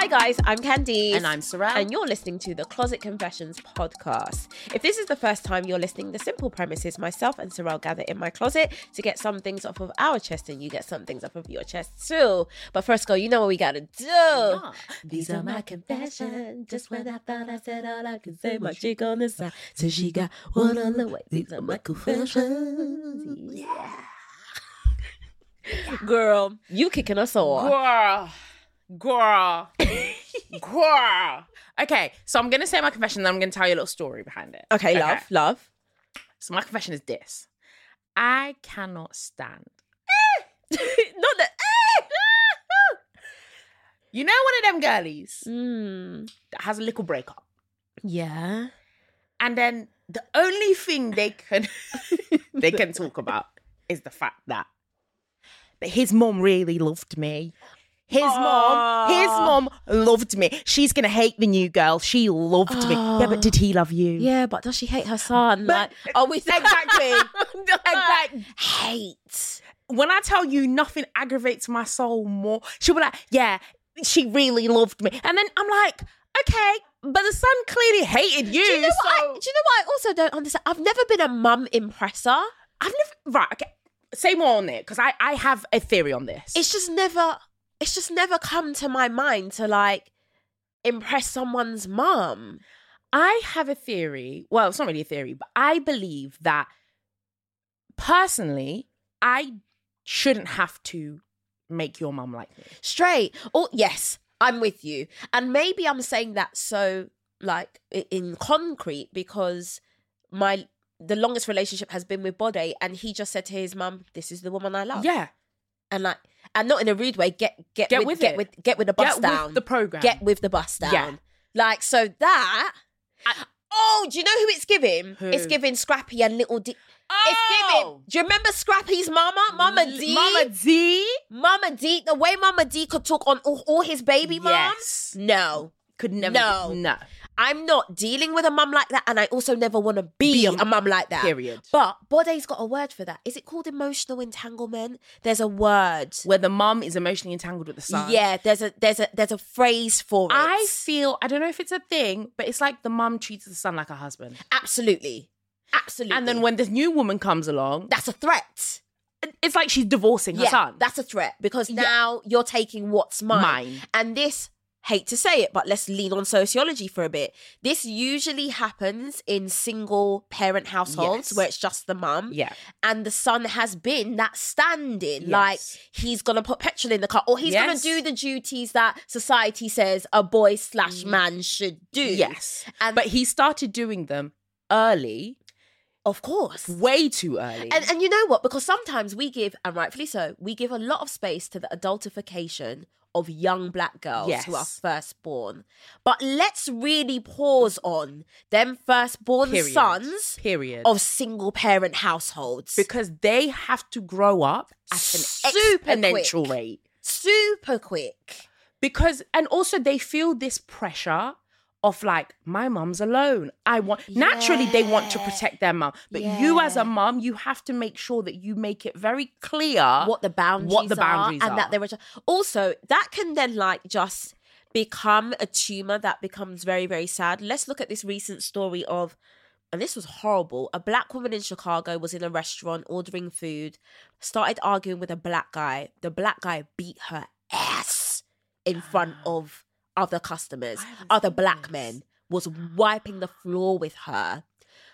Hi guys, I'm Candice. And I'm Sarel. And you're listening to the Closet Confessions podcast. If this is the first time you're listening, the simple premise is myself and Sarel gather in my closet to get some things off of our chest and you get some things off of your chest too. But first, girl, you know what we gotta do. These are my confessions. Just when I thought I said all I could say, my chick on the side. So she got one on the way. These are my confessions. Yeah. Girl, you kicking us off. Girl. Girl. Girl. Okay, so I'm gonna say my confession, then I'm gonna tell you a little story behind it. Okay, love, love. So my confession is this. I cannot stand. Not that. You know one of them girlies Mm, that has a little breakup. yeah. And then the only thing they can they can talk about is the fact that but his mom really loved me. His mom, his mom loved me. She's gonna hate the new girl. She loved me. Yeah, but did he love you? Yeah, but does she hate her son? But- like, are we Exactly. Exactly. hate? When I tell you nothing aggravates my soul more, she'll be like, Yeah, she really loved me. And then I'm like, okay, but the son clearly hated you. Do you know what? I, do you know what? I also don't understand. I've never been a mum impresser. I've never right, okay. Say more on it, because I, I have a theory on this. It's just never. It's just never come to my mind to like impress someone's mum. I have a theory. Well, it's not really a theory, but I believe that personally, I shouldn't have to make your mum like me. straight. Oh, yes, I'm with you. And maybe I'm saying that so like in concrete because my the longest relationship has been with Bode and he just said to his mum, This is the woman I love. Yeah. And like and not in a rude way, get get, Get with, with get it. with get with the bus Get down. with the program. Get with the bus down. Yeah. Like so that I- Oh, do you know who it's giving? Who? It's giving Scrappy and Little D. Oh! It's giving. Oh! Do you remember Scrappy's mama? Mama D? Mama D. Mama D, the way Mama D could talk on all, all his baby moms. Yes. No. Could never. No. No. I'm not dealing with a mum like that, and I also never want to be, Be a, a- mum like that. Period. But Bode's got a word for that. Is it called emotional entanglement? There's a word. Where the mum is emotionally entangled with the son. Yeah, there's a there's a there's a phrase for it. I feel I don't know if it's a thing, but it's like the mum treats the son like a husband. absolutely, absolutely. And then when this new woman comes along, that's a threat. it's like she's divorcing her yeah, son. that's a threat because Yeah. now you're taking what's mine. Mine. And this, hate to say it, but let's lean on sociology for a bit. This usually happens in single parent households Yes. where it's just the mum. yeah. And the son has been that standing. Yes. Like he's gonna put petrol in the car or he's gonna do the duties that society says a boy slash mm. man should do. Yes. And But he started doing them early, of course. way too early. And and you know what? Because sometimes we give, and rightfully so, we give a lot of space to the adultification of young black girls who are firstborn. But let's really pause on them firstborn Period. sons Period. of single parent households. because they have to grow up at an Super exponential quick. rate. super quick. Because and also they feel this pressure of like my mom's alone. I want naturally they want to protect their mom but you as a mom you have to make sure that you make it very clear what the boundaries, what the boundaries are, and that are. they were also that can then like just become a tumor that becomes very very sad. Let's look at this recent story of and this was horrible a black woman in chicago was in a restaurant ordering food started arguing with a black guy. The black guy beat her ass in front of other customers other black men was wiping the floor with her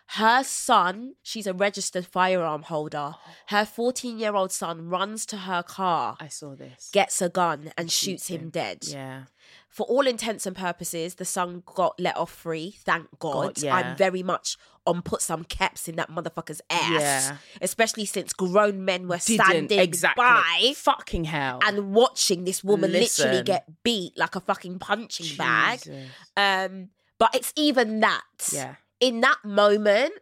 Her son, she's a registered firearm holder. Her 14 year old son runs to her car, I saw this. gets a gun, and shoots him dead. Yeah. For all intents and purposes, the son got let off free. Thank God. God, yeah. I'm very much on put some caps in that motherfucker's ass. Yeah. Especially since grown men were Didn't standing exactly. by Fucking hell. and watching this woman literally get beat like a fucking punching bag. Um, but it's even that. Yeah. In that moment,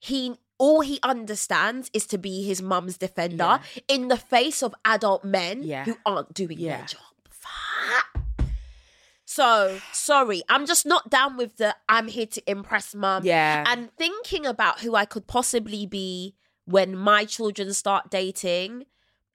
he all he understands is to be his mum's defender in the face of adult men Yeah. who aren't doing Yeah. their job. Fuck. So sorry, I'm just not down with the I'm here to impress mum. Yeah. And thinking about who I could possibly be when my children start dating.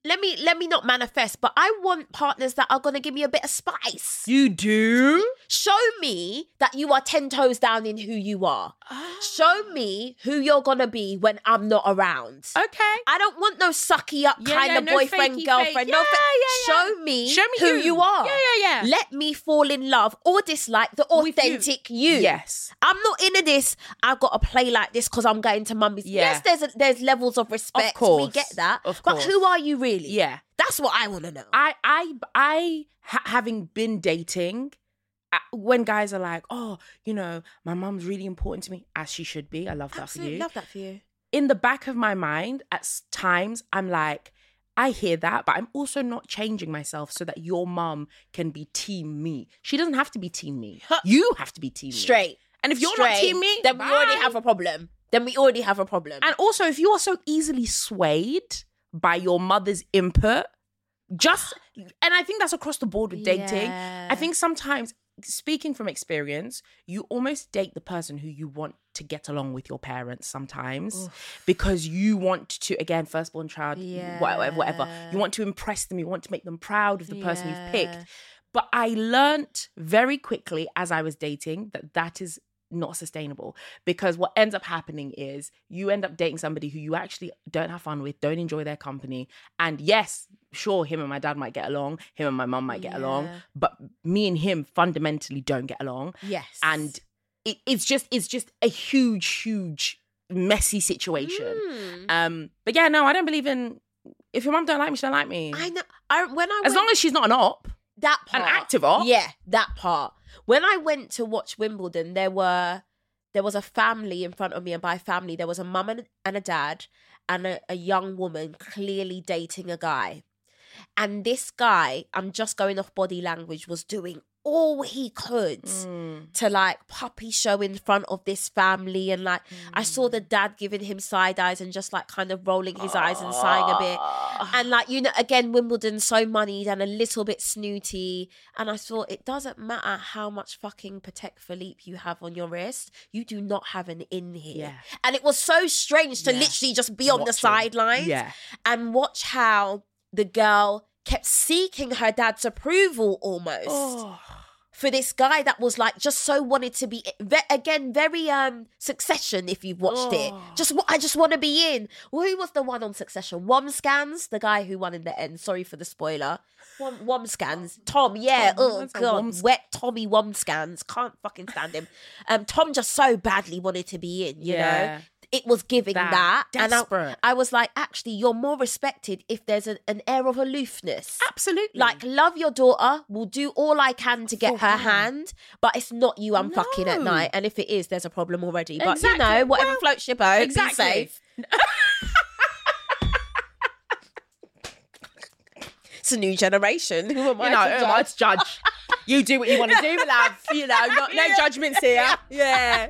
Let me let me not manifest, but I want partners that are gonna give me a bit of spice. you do? Show me that you are 10 toes down in who you are. Ah. Show me who you're gonna be when I'm not around. Okay. I don't want no sucky up Yeah, kind yeah, of no boyfriend, fakey girlfriend. fake. No, Yeah, fa- yeah, yeah. Show me, Show me who you. you are. Yeah, yeah, yeah. Let me fall in love or dislike the With you. authentic you. Yes. I'm not into this. I've got to play like this because I'm going to mummy's. Yeah. Yes, there's a, there's levels of respect. course. we get that. Of course. but who are you really? Yeah. that's what I want to know. I I I ha- having been dating uh, when guys are like, "Oh, you know, my mom's really important to me," as she should be. I love that Absolutely for you. love that for you. In the back of my mind, at times, I'm like, I hear that, but I'm also not changing myself so that your mom can be team me. She doesn't have to be team me. You have to be team me. Straight. And if you're not team me, then we already have a problem. Then we already have a problem. And also, if you are so easily swayed by your mother's input, just and I think that's across the board with dating. I think sometimes, speaking from experience, you almost date the person who you want to get along with your parents sometimes because you want to again firstborn child whatever whatever. You want to impress them you want to make them proud of the person you've picked. But i learnt very quickly as i was dating that that is not sustainable because what ends up happening is you end up dating somebody who you actually don't have fun with, don't enjoy their company. And yes, sure, him and my dad might get along, him and my mum might get along, but me and him fundamentally don't get along. yes. And it, it's just it's just a huge, huge, messy situation. Mm. Um, but yeah, no, I don't believe in if your mum don't like me, she don't like me. I know. I when I as went, long as she's not an op. that part. an active op. Yeah, that part. When I went to watch Wimbledon, there were there was a family in front of me, and by family, there was a mum and, and a dad and a, a young woman clearly dating a guy. And this guy, I'm just going off body language, was doing all he could Mm. to like puppy show in front of this family and like I saw the dad giving him side eyes and just like kind of rolling his eyes and sighing a bit. And like, you know, again, Wimbledon so moneyed and a little bit snooty. And I thought it doesn't matter how much fucking Patek Philippe you have on your wrist, you do not have an in here. Yeah. And it was so strange to Yeah. literally just be on the sidelines Yeah. and watch how the girl kept seeking her dad's approval almost Oh. for this guy that was like just so wanted to be again very um succession if you've watched it. Oh. just wa- i just want to be in. Well, who was the one on succession? Wambsgans the guy who won in the end. Sorry for the spoiler. Wom, Wambsgans tom yeah oh god Wom- wet tommy Wambsgans can't fucking stand him. Um tom just so badly wanted to be in you Yeah. know it was giving that, That. and I. I was like actually you're more respected if there's a, an air of aloofness Absolutely. like love your daughter will do all i can to get Full her hand. hand but it's not you i'm fucking at night and if it is there's a problem already but Exactly. you know whatever Well, floats your boat exactly. be safe it's a new generation who am you know, to I judge? judge? you do what you want to do, love. You know, not, no judgments here. Yeah.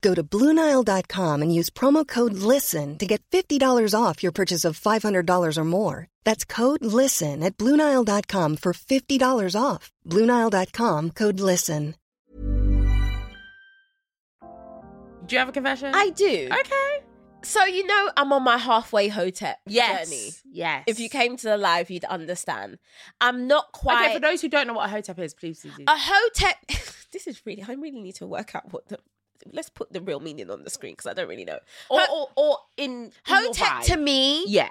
Go to BlueNile.com and use promo code LISTEN to get $50 off your purchase of $500 or more. That's code LISTEN at BlueNile.com for $50 off. BlueNile.com code LISTEN. Do you have a confession? I do. Okay. So you know I'm on my halfway hotep Yes. journey. Yes. If you came to the live, you'd understand. I'm not quite Okay, for those who don't know what a hotep is, please, please, please. a hotep. this is really. I really need to work out what the. Let's put the real meaning on the screen because I don't really know. or, Ho- or, or in, in your to me Yeah.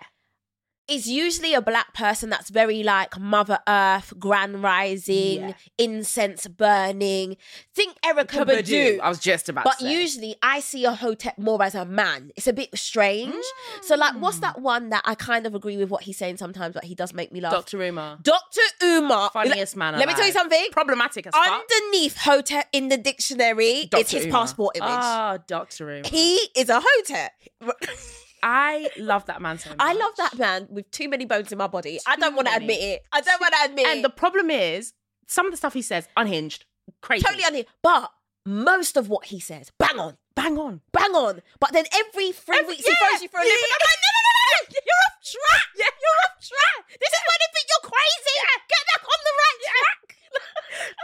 Is usually a black person that's very like Mother Earth, Grand Rising, Yeah. incense burning. Think Erykah. Badu. I was just about But usually I see a hotep more as a man. It's a bit strange. So like what's Mm. that one that I kind of agree with what he's saying sometimes, but he does make me laugh. Dr. Umar. Dr. Umar. Funniest man Let me tell you something. Problematic as fuck. Underneath hotep in the dictionary, it's his Umar. passport image. Ah, Dr. Umar. he is a hotep. I love that man so much. I love that man with too many bones in my body. I don't want to admit it. I don't want to admit And it. And the problem is, some of the stuff he says, unhinged, crazy. totally unhinged. But most of what he says, bang on, Bang on. bang on. But then every three Every- weeks he throws you for a yeah, loop. yeah. I'm like, no, no, no, no, no, you're off track. Yeah, you're off track. This is when they think you're crazy. Get back on the right track.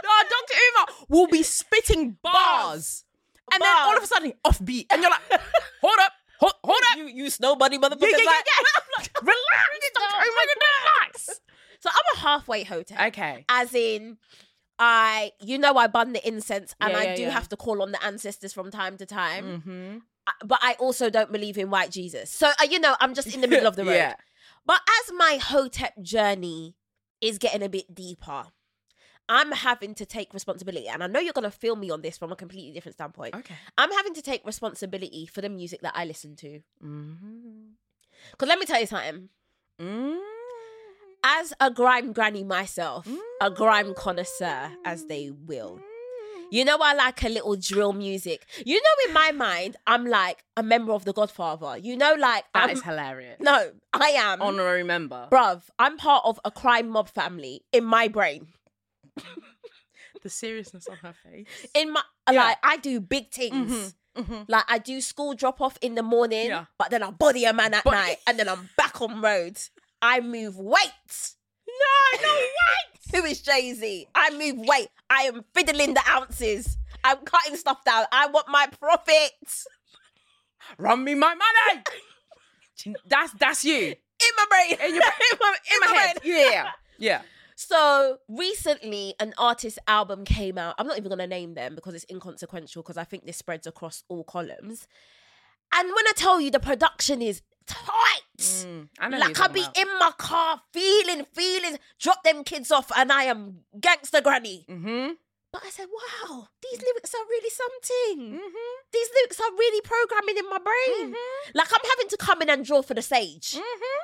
No, Dr. Umar will be spitting bars. And then all of a sudden, offbeat. And you're like, hold up, hold, hold up. You, you snowbody Yeah, motherfuckers. yeah, yeah, like, yeah. relax, Dr. Umar, relax. So I'm a halfway hotep. Okay. As in, I, you know, I burn the incense and Yeah, I do yeah. have to call on the ancestors from time to time. Mm-hmm. But I also don't believe in white Jesus. So, uh, you know, I'm just in the middle of the road. Yeah. But as my hotep journey is getting a bit deeper, I'm having to take responsibility. And I know you're going to feel me on this from a completely different standpoint. Okay. I'm having to take responsibility for the music that I listen to. Mm-hmm. Because let me tell you something. Mm-hmm. As a grime granny myself, a grime connoisseur, as they will, you know, I like a little drill music. You know, in my mind, I'm like a member of the Godfather. You know, like, That I'm, is hilarious. no, I am. Honorary member. Bruv, I'm part of a crime mob family in my brain. The seriousness on her face. In my Yeah. like, I do big things. Mm-hmm. Like I do school drop off in the morning, Yeah. but then I body a man at Body- night, and then I'm back on road. I move weight. No, no, weight. Who is Jay Z? I move weight. I am fiddling the ounces. I'm cutting stuff down. I want my profits Run me my money. that's that's you. in my brain. In, your, in my, in my head. Yeah. Yeah. So recently, an artist album came out. I'm not even going to name them because it's inconsequential because I think this spreads across all columns. And when I tell you the production is tight, Mm, I like I be in my car feeling, feeling, drop them kids off, and I am gangster granny. Mm-hmm. But I said, wow, these lyrics are really something. Mm-hmm. These lyrics are really programming in my brain. Like I'm having to come in and draw for the stage. Mm-hmm.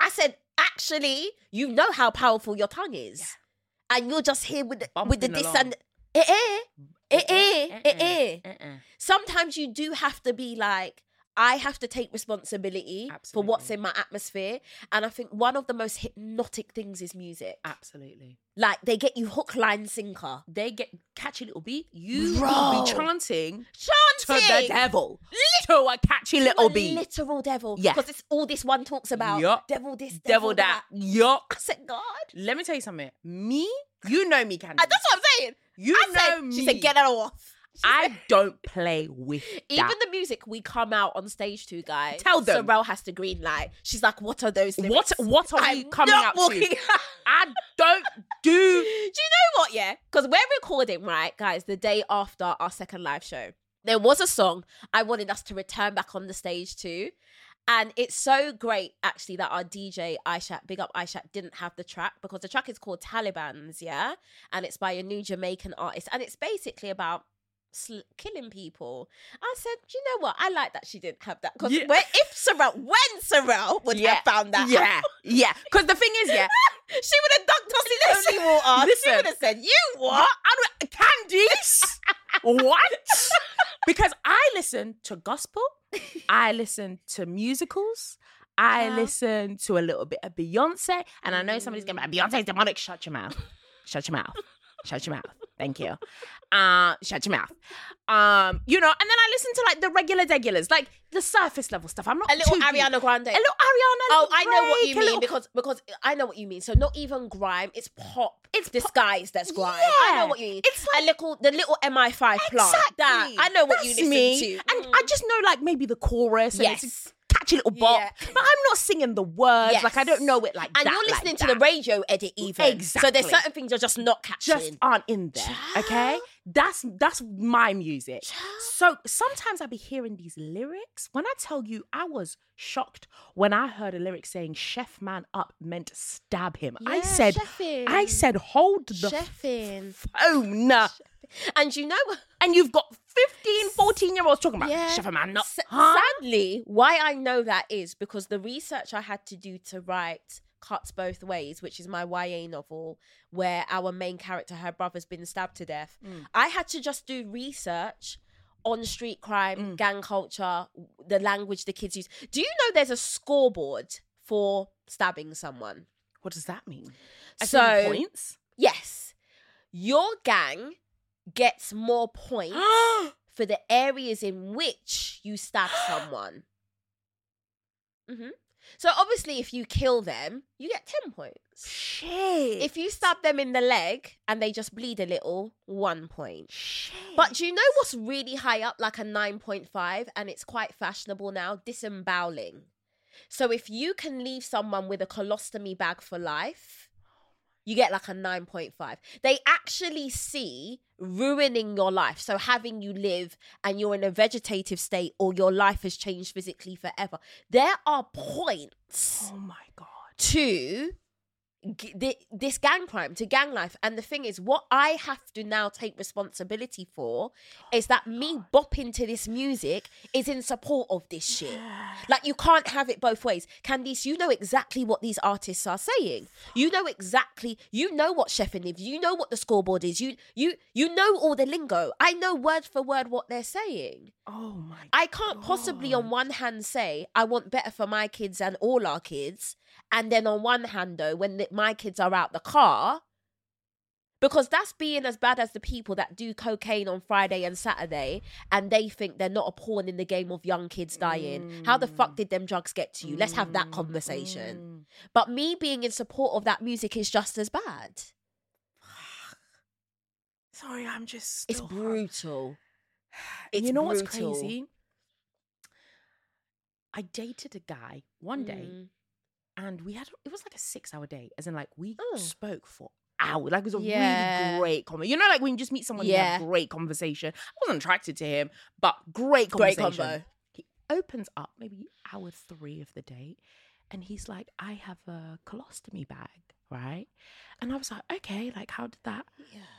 I said, actually, you know how powerful your tongue is. And you're just here with the, with the this along. and eh eh eh eh eh eh. Uh-uh. Sometimes you do have to be like, I have to take responsibility for what's in my atmosphere. And I think one of the most hypnotic things is music. Absolutely. Like they get you hook, line, sinker. They get catchy little beat. You will be chanting Chanting to the devil. to a catchy little a beat. literal devil. Yeah. Because it's all this one talks about. Yup. Devil this, devil, devil that. Yup. I said, God. Let me tell you something. Me, you know me, Candy. And that's what I'm saying. you I know said, me. She said, get that off. I don't play with even that. the music we come out on stage to, guys. Tell them. Sarel has to green light. She's like, what are those lyrics? What what are we I'm coming not out walking to? I don't do. Do you know what? Yeah, because we're recording right, guys, the day after our second live show. There was a song I wanted us to return back on the stage to. And it's so great, actually, that our DJ Aishat, big up Aishat, didn't have the track because the track is called Taliban's, yeah? And it's by a new Jamaican artist. And it's basically about sl- killing people. I said, do you know what? I like that she didn't have that because Yeah. if Sarel, when Sarel would Yeah. have found that, Yeah, yeah. Because the thing is, yeah, she would have dunked us in holy water. she would have said, "You what?" what? I Candice? what? Because I listen to gospel, I listen to musicals, I Yeah. listen to a little bit of Beyonce, and I know somebody's gonna be like, mm. Beyonce's demonic. Shut your mouth. Shut your mouth. Shut your mouth. Thank you. Uh, shut your mouth. Um, you know, and then I listen to like the regular regulars, like the surface level stuff. I'm not A little too deep. Ariana Grande. A little Ariana. Oh, I know what you mean little- because because I know what you mean. So not even grime, it's pop. It's disguised as grime. I know what you mean. It's a little the little MI5 plant. Exactly. That I know what you listen me. to. And Mm. I just know like maybe the chorus and it's Yes. A catchy little bop. Yeah. But I'm not singing the words. Like I don't know it like and that. you're like listening to that. the radio edit even. Exactly. So there's certain things you're just not catching. just aren't in there. Okay? That's that's my music. So sometimes I'll be hearing these lyrics. When I tell you I was shocked when I heard a lyric saying chef man up meant stab him. I said chefing. I said hold the Chefing. phone. And you know And you've got 15, 14 year olds talking about Yeah. chef man not S- huh? Sadly, why I know that is because the research I had to do to write Cuts Both Ways, which is my YA novel where our main character, her brother's been stabbed to death. Mm. I had to just do research on street crime, Mm. gang culture, the language the kids use. Do you know there's a scoreboard for stabbing someone? What does that mean? So- points. Yes. Your gang gets more points for the areas in which you stab someone. hmm So obviously, if you kill them, you get ten points. Shit. If you stab them in the leg and they just bleed a little, one point. Shit. But do you know what's really high up, like a nine point five, and it's quite fashionable now? Disemboweling. So if you can leave someone with a colostomy bag for life, you get like a 9.5. They actually see ruining your life. So having you live and you're in a vegetative state or your life has changed physically forever. There are points oh my god. to this gang crime, to gang life. And the thing is, what I have to now take responsibility for is that oh me bopping to this music is in support of this shit. Like, you can't have it both ways. Candice, you know exactly what these artists are saying. You know exactly, you know what chefing is, you know what the scoreboard is, you you you know all the lingo. I know word for word what they're saying. Oh my I can't possibly, on one hand, say I want better for my kids and all our kids, and then on one hand, though, when the, my kids are out the car, because that's being as bad as the people that do cocaine on Friday and Saturday, and they think they're not a pawn in the game of young kids dying. How the fuck mm. did them drugs get to you? Let's have that conversation. Mm. But me being in support of that music is just as bad. Sorry, I'm just It's brutal. And It's you know what's crazy? I dated a guy one day Mm. and we had it was like a six hour date, as in like we Oh. spoke for hours. Like it was a Yeah. really great conversation. You know, like when you just meet someone and you have Yeah. great conversation. I wasn't attracted to him, but great Great conversation. combo. He opens up maybe hour three of the date and he's like, I have a colostomy bag, right? And I was like, okay, like how did that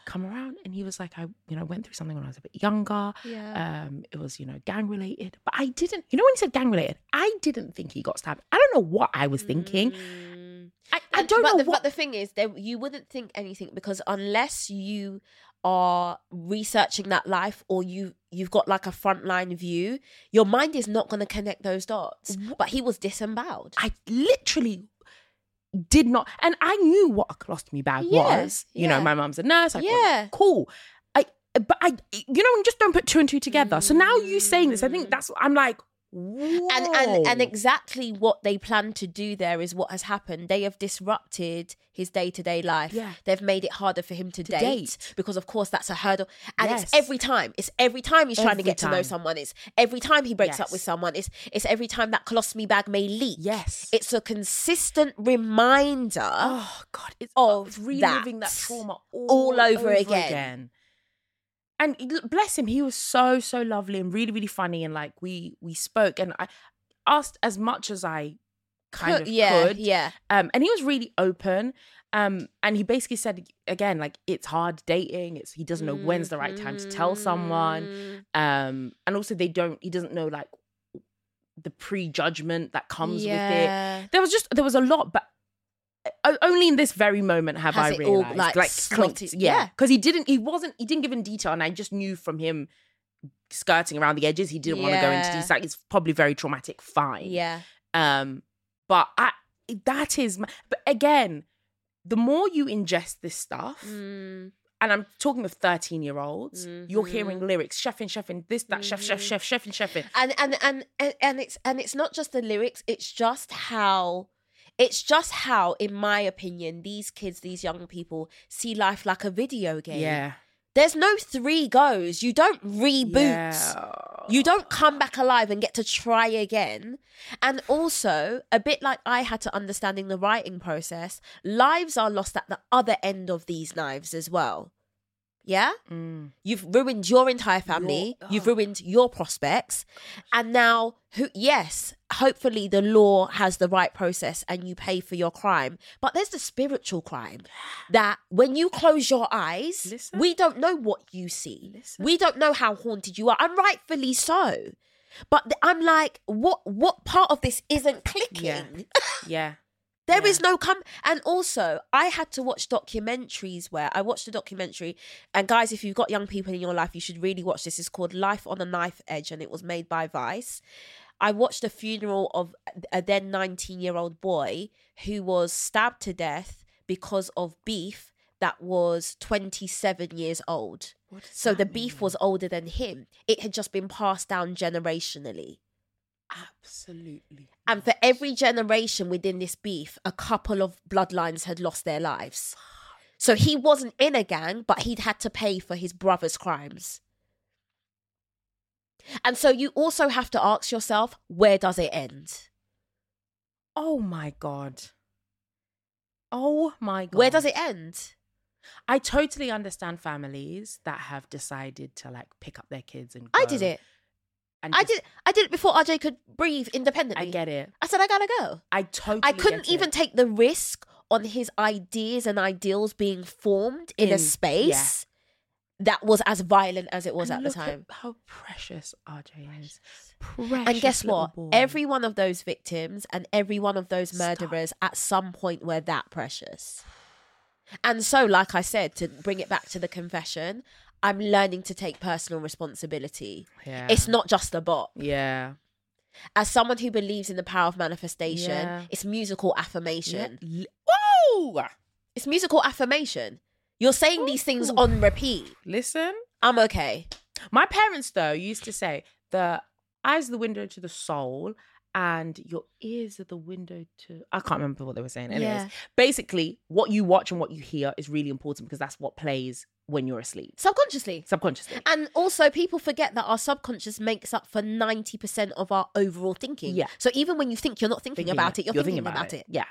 come around? And he was like, I, you know, went through something when I was a bit younger. Yeah. Um, it was, you know, gang related. But I didn't, you know, when he said gang related, I didn't think he got stabbed. I don't know what I was thinking. Mm. I, I And- don't but know the, what. But the thing is, there you wouldn't think anything because unless you are researching that life or you you've got like a frontline view, your mind is not going to connect those dots. But he was disemboweled. I literally did not, and I knew what a colostomy bag Yeah, was. You know, my mom's a nurse. I Yeah. cool. I, but I, you know, just don't put two and two together. So now you saying this, I think Mm. that's. I'm like, and and and exactly what they plan to do there is what has happened. They have disrupted his day to day life. Yeah. They've made it harder for him to, date, date. because, of course, that's a hurdle. And Yes. it's every time. It's every time he's trying to Every get to know someone. It's every time he breaks up with someone. It's it's every time that colostomy bag may leak. Yes. it's a consistent reminder. oh god, it's of reliving that, that trauma all, all over again. And bless him, he was so so lovely and really really funny, and like we we spoke, and I asked as much as I kind of yeah, could, yeah. um, and he was really open. Um, and he basically said again, like it's hard dating. It's he doesn't know when's the right time to tell someone. Mm. Um, and also they don't. He doesn't know like the prejudgment that comes with it. There was just there was a lot, but only in this very moment have Has I it all, realized, like, like, clicked. yeah, yeah. because he didn't. He wasn't. He didn't give in detail, and I just knew from him skirting around the edges. He didn't want to go into detail. Like, it's probably very traumatic. Fine. Yeah. Um, but I that is. my- But again, the more you ingest this stuff, Mm. and I'm talking of 13 year olds, you're Mhm. hearing lyrics, chefing, chefing, this, that, chef, chef, Mhm. chef, chefing, chefing. and and and and and it's and it's not just the lyrics it's just how it's just how in my opinion these kids these young people see life like a video game Yeah. there's no three goes you don't reboot you don't come back alive and get to try again and also a bit like i had to understanding the writing process lives are lost at the other end of these knives as well yeah Mm. You've ruined your entire family. Your- You've oh. ruined your prospects. And now, who, yes, hopefully the law has the right process and you pay for your crime. But there's the spiritual crime that when you close your eyes, Listen. we don't know what you see. Listen. We don't know how haunted you are. And rightfully so. But I'm like, what what part of this isn't clicking? Yeah. Yeah. There is Yeah. no come and also I had to watch documentaries where I watched a documentary and guys if you've got young people in your life you should really watch this it's called Life on a Knife Edge and it was made by Vice. I watched a funeral of a then 19-year-old boy who was stabbed to death because of beef that was 27 years old. So the beef was older than him. It had just been passed down generationally. absolutely. And for every generation within this beef, a couple of bloodlines had lost their lives. So he wasn't in a gang, but he'd had to pay for his brother's crimes. And so you also have to ask yourself, where does it end? Oh my god. Oh my god. Where does it end? I totally understand families that have decided to like pick up their kids and I did it. and I just- did I did it before RJ could breathe independently. I get it. I said I gotta go. I totally I couldn't even take the risk on his ideas and ideals being formed in, a In- space that was as violent as it was And at the time. how precious RJ is. Precious And guess what? boy. Every one of those victims and every one of those Stop. murderers at some point were that precious. And so, like I said, to bring it back to the confession, I'm learning to take personal responsibility. yeah. It's not just a bot. Yeah. As someone who believes in the power of manifestation, Yeah. it's musical affirmation. Yeah. Whoa! It's musical affirmation. You're saying these things on repeat. Listen. I'm okay. My parents, though, used to say the eyes are the window to the soul and your ears are the window to. I can't remember what they were saying. Anyways, Yeah. basically, what you watch and what you hear is really important because that's what plays when you're asleep Subconsciously. subconsciously. And also, people forget that our subconscious makes up for 90% of our overall thinking. Yeah. So even when you think you're not thinking, Thinking about it, you're, thinking, about, it. Yeah.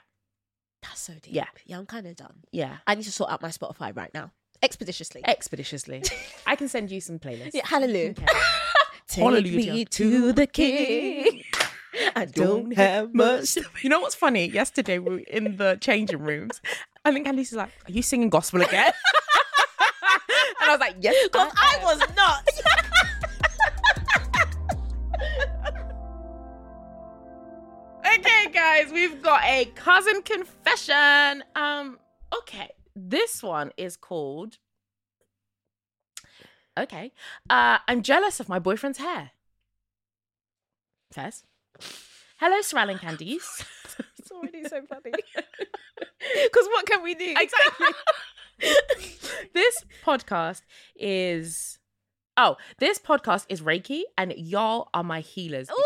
That's so deep. Yeah. Yeah, I'm kind of done. Yeah. I need to sort out my Spotify right now. Expeditiously. Expeditiously. I can send you some playlists. yeah, hallelujah. Okay. Take Hallelujah me to the king. I don't have much. You know what's funny? Yesterday we were in the changing rooms. I think Candice is like, "Are you singing gospel again?" and I was like, "Yes, Because I am." was not. Okay, guys, we've got a cousin confession. Um, okay, this one is called. Okay, uh, I'm jealous of my boyfriend's hair. Says, "Hello, Sarel and Candice." it's already so funny. Because what can we do? exactly. this podcast is Oh, this podcast is Reiki, and y'all are my healers because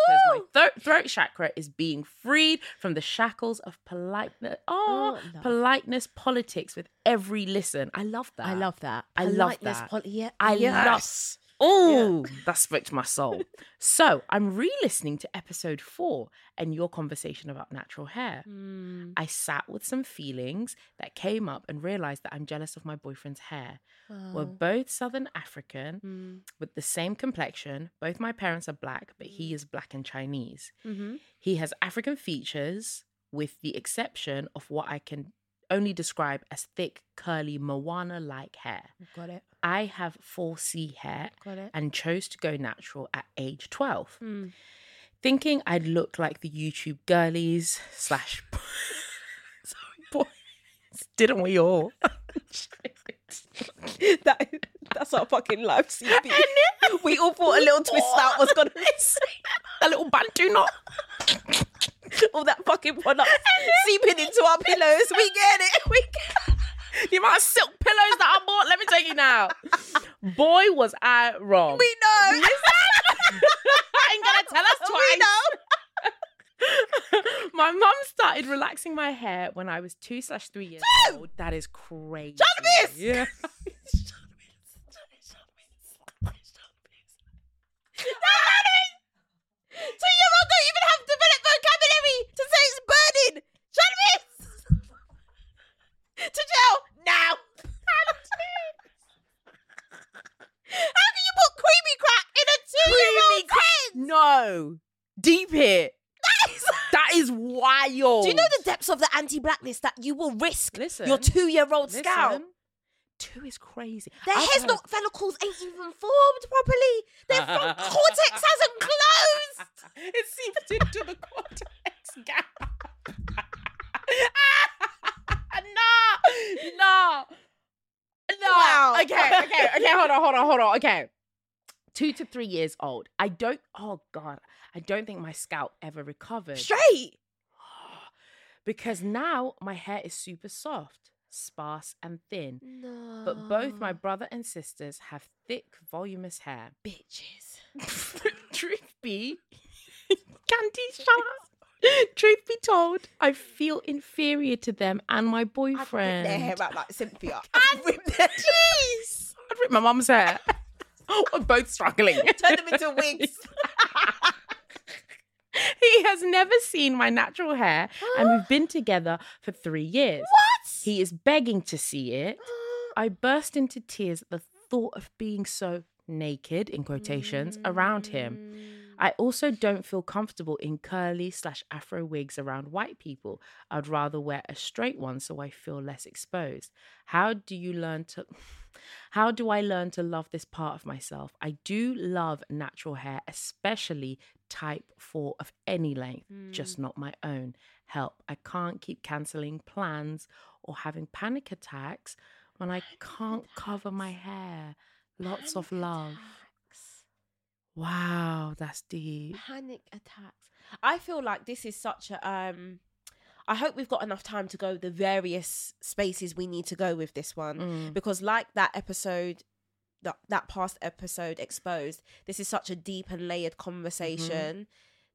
my Ooh. throat, chakra is being freed from the shackles of politeness. Oh, Oh, politeness politics with every listen. I love that. I love that. I love that. pol- yeah. I yes. love. Oh, that spoke to my soul. so I'm re-listening to episode four and your conversation about natural hair. Mm, I sat with some feelings that came up and realized that I'm jealous of my boyfriend's hair. We're both Southern African Mm, with the same complexion. Both my parents are black, but he is black and Chinese. mhm. He has African features, with the exception of what I can only describe as thick, curly, Moana like hair. Got it. I have 4C hair Got it. and chose to go natural at age 12, Mm. thinking I'd look like the YouTube girlies slash sorry boys. Didn't we all? that, that's our fucking life, CB. we all thought a little twist out was gonna be a little bantu knot. all that fucking product seeping into our pillows. We get it. We get The amount of silk pillows that I bought, let me tell you now. Boy, was I wrong. We know. I ain't gonna tell us twice. We know. my mum started relaxing my hair when I was two slash three years old. That is crazy. Cannabis! Yeah. Two year old don't even vocabulary to say it's burning. Cannabis! to jail now. How can you put creamy crack in a two year old head? No. Deep hit. That is. That is wild. Do you know the depths of the anti-blackness that you will risk Listen. your two-year-old scalp? Two is crazy. Their I've hair's heard- not follicles ain't even formed properly. Their front cortex hasn't closed. it seeped into the cortex. no, no, no. Wow. Okay, okay, okay. Hold on, hold on, hold on. Okay, two to three years old. I don't. Oh God, I don't think my scalp ever recovered Straight. because now my hair is super soft, sparse, and thin. No. But both my brother and sisters have thick, voluminous hair. bitches. Truth be, Candy, shut up. Truth be told, I feel inferior to them and my I'd rip boyfriend. their hair out like Cynthia. I'd rip their Jeez, I'd rip my mum's hair. We're both struggling. Turn them into wigs. he has never seen my natural hair, and we've been together for three years. What? He is begging to see it. I burst into tears at the thought of being so naked, in quotations, around him. Mm. I also don't feel comfortable in curly slash afro wigs around white people. I'd rather wear a straight one so I feel less exposed. How do you learn to how do I learn to love this part of myself? I do love natural hair, especially type 4 of any length, just not my own. Help. I can't keep canceling plans or having panic attacks when I can't cover my hair. Lots of love. Wow, that's deep. Panic attacks. I feel like this is such a um I hope we've got enough time to go the various spaces we need to go with this one Mm. because like that episode that that past episode exposed this is such a deep and layered conversation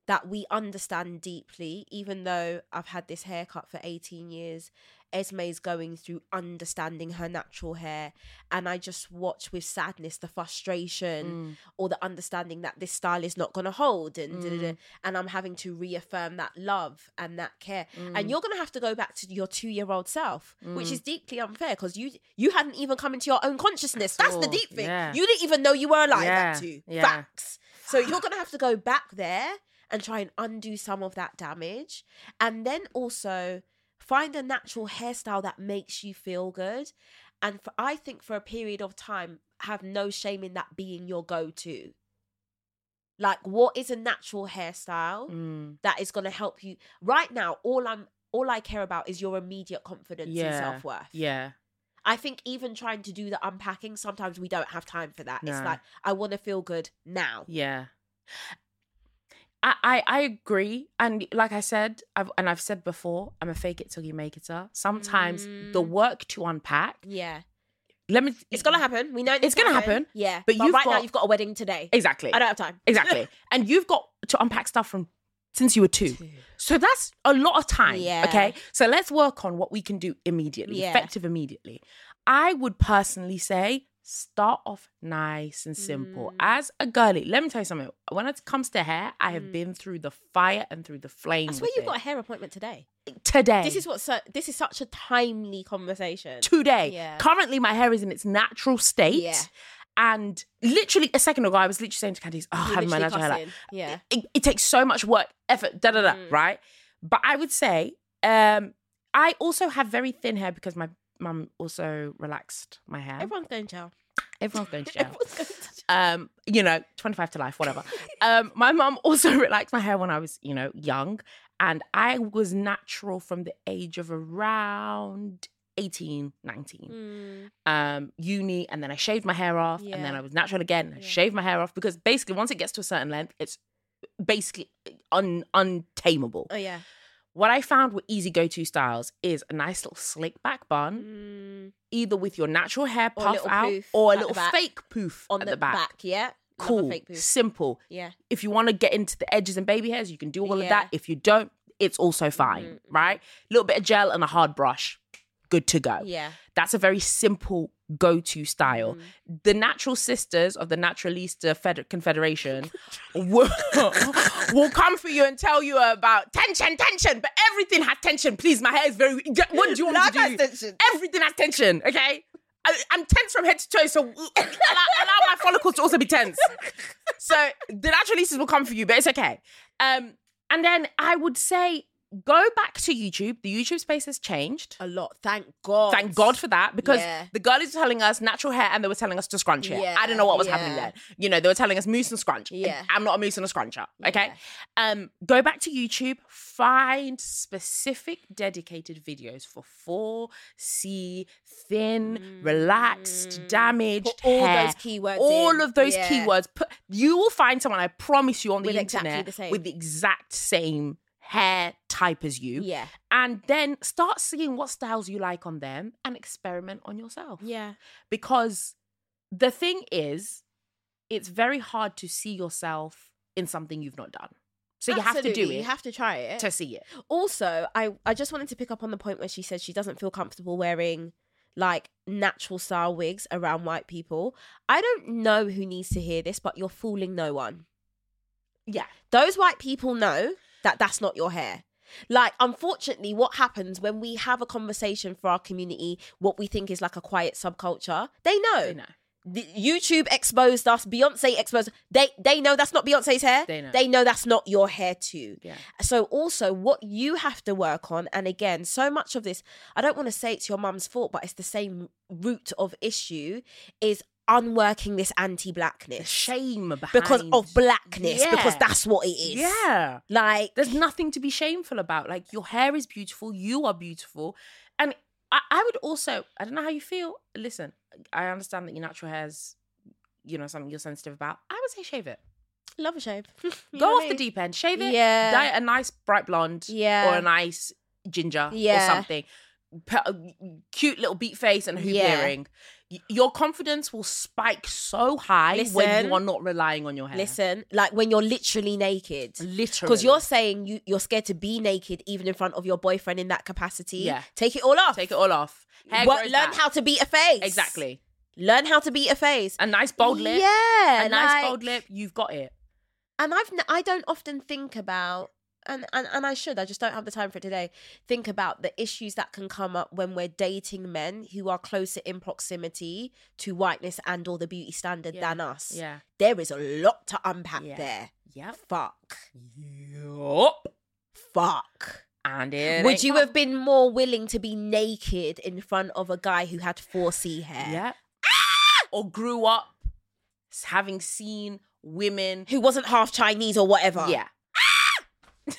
that we understand deeply even though I've had this haircut for 18 years Esme's going through understanding her natural hair and I just watch with sadness the frustration Mm. or the understanding that this style is not going to hold and Mm. and I'm having to reaffirm that love and that care Mm. and you're going to have to go back to your 2-year-old self which is deeply unfair because you you hadn't even come into your own consciousness that's the deep thing yeah. you didn't even know you were alive at Yeah, two yeah. facts so you're going to have to go back there and try and undo some of that damage. And then also find a natural hairstyle that makes you feel good. And for, i think for a period of time have no shame in that being your go-to. Like what is a natural hairstyle Mm. that is going to help you? Right now all i'm all i care about is your immediate confidence and self-worth. Yeah. i think even trying to do the unpacking sometimes we don't have time for that. It's like i want to feel good now. Yeah. I, I, I agree. And like I said, I've and I've said before, I'm a fake it till you make it. Sometimes the Mm. work to unpack yeah let me. It's gonna happen. We know It's gonna happen, Yeah, but but, you've right now you've got a wedding today. Exactly. I don't have time. Exactly. and you've got to unpack stuff from since you were two. So that's a lot of time. Yeah. Okay. So let's work on what we can do immediately, Yeah. effective immediately. I would personally say start off nice and simple. Mm. As a girly, let me tell you something. When it comes to hair, I have been through the fire and through the flame. I swear with you've it. got a hair appointment today. today. This is what. So, this is such a timely conversation. today. Yeah. Currently, my hair is in its natural state. Yeah. And literally a second ago, I was literally saying to Candice, "Oh, having my natural hair, like. Yeah. it, it takes so much work, effort, da da da, Mm. right? But I would say, um, I also have very thin hair because my mum also relaxed my hair. Everyone's going to jail. Everyone's going to jail. Going to jail. um, you know, 25 to life, whatever. um, my mum also relaxed my hair when I was, you know, young. And I was natural from the age of around 18, 19. Mm. Um, uni, and then I shaved my hair off, and then I was natural again. I Yeah. shaved my hair off because basically, once it gets to a certain length, it's basically un untamable. Oh yeah. What I found with easy go to styles is a nice little slick back bun, Mm. either with your natural hair Or puff out or a little fake poof On the, the, back. back. Yeah. Cool, simple. Yeah. If you want to get into the edges and baby hairs, you can do all of that. If you don't, it's also fine, Mhm, right? A little bit of gel and a hard brush, good to go. Yeah. That's a very simple go to style. Mm. The natural sisters of the Naturalista Fed- Confederation will, will come for you and tell you about tension, tension, but everything has tension. Please, my hair is very. What do you want to do? tension. Everything has tension, okay? I, I'm tense from head to toe, so allow, allow my follicles to also be tense. So the naturalistas will come for you, but it's okay. Um, and then I would say go back to YouTube. The YouTube space has changed. A lot. Thank God. Thank God for that because Yeah. the girlies were telling us natural hair and they were telling us to scrunch it. Yeah, I didn't know what was happening there. You know, they were telling us mousse and scrunch. Yeah. I'm not a mousse and a scruncher. Okay. Yeah. Um, go back to YouTube, find specific dedicated videos for 4C, thin, relaxed, Mm. damaged Put all hair. those keywords All in. of those Yeah. keywords. Put you will find someone, I promise you, on the With exactly internet the with the exact same hair type as you Yeah. and then start seeing what styles you like on them and experiment on yourself. Yeah. Because the thing is, it's very hard to see yourself in something you've not done. So you have to do it You have to try it. to see it. also, I I just wanted to pick up on the point where she said she doesn't feel comfortable wearing like natural style wigs around white people. I don't know who needs to hear this, but you're fooling no one. Yeah. Those white people know that that's not your hair. Like, unfortunately, what happens when we have a conversation for our community, what we think is like a quiet subculture, they know. They know. YouTube exposed us, Beyonce exposed. They they know that's not Beyonce's hair. They know. They know that's not your hair too. Yeah. So also what you have to work on, and again, so much of this, I don't want to say it's your mum's fault, but it's the same root of issue, is unworking this anti-blackness shame behind because of blackness, because that's what it is. Yeah. Like There's nothing to be shameful about. Like your hair is beautiful, you are beautiful. And I, I would also, I don't know how you feel. Listen, I understand that your natural hair's, you know, something you're sensitive about. I would say shave it. love a shave. Go off the mean? deep end, shave it. Yeah. Dye it a nice bright blonde. Yeah. Or a nice ginger yeah. or something. Cute little beat face and a hoop Yeah. earring. Y- Your confidence will spike so high when you are not relying on your hair. Listen, like when you're literally naked. Literally. Because you're saying you, you're scared to be naked even in front of your boyfriend in that capacity. Yeah. Take it all off. Take it all off. Hair What- learn back. how to beat a face. Exactly. Learn how to beat a face. A nice bold lip. Yeah. A nice like- bold lip. You've got it. and I've n- I don't often think about and, and and I should I just don't have the time for it today think about the issues that can come up when we're dating men who are closer in proximity to whiteness and or the beauty standard Yeah. than us. Yeah. There is a lot to unpack Yeah. there. Yeah. Fuck. Yup. Fuck. And it Would you fun. have been more willing to be naked in front of a guy who had 4C hair? Yeah. Or grew up having seen women. Who wasn't half Chinese or whatever. Yeah. It's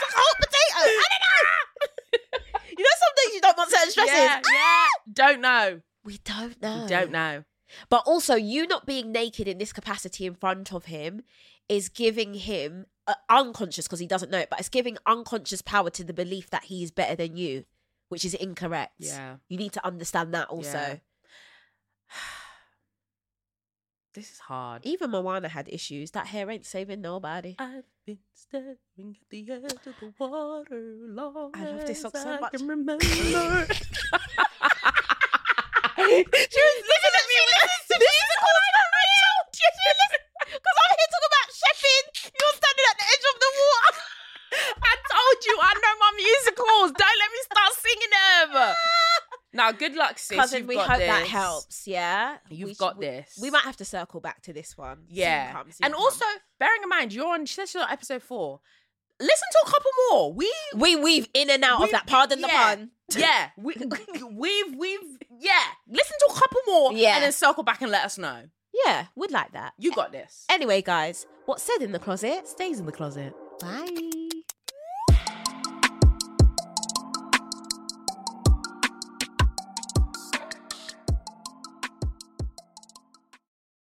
like a hot potato. I don't know. you know some things you don't want certain stresses. Yeah. Yeah. Don't know. We don't know. You Don't know. But also, you not being naked in this capacity in front of him is giving him uh, unconscious because he doesn't know it, but it's giving unconscious power to the belief that he is better than you. which is incorrect. Yeah. You need to understand that also. Yeah. This is hard. Even Moana had issues. That hair ain't saving nobody. I've been staring at the edge of the water long I love this song so I much. can remember. she was looking at me with this musical Because I'm here talking about chefing. You're standing at the edge of the water. I told you I know my musicals. Don't let me start singing them. Now, good luck, sis. Cousin, You've we got hope that helps. Yeah, You've We sh- got we- this. We might have to circle back to this one. Soon Yeah. come, soon and come. also, bearing in mind, you're on, she said she's on episode four. Listen to a couple more. We we weave in and out of that. Pardon the yeah, pun. Yeah. We, we've, we've, yeah. Listen to a couple more. Yeah. And then circle back and let us know. Yeah, we'd like that. You got this. Anyway, guys, what's said in the closet Stays in the closet. Bye.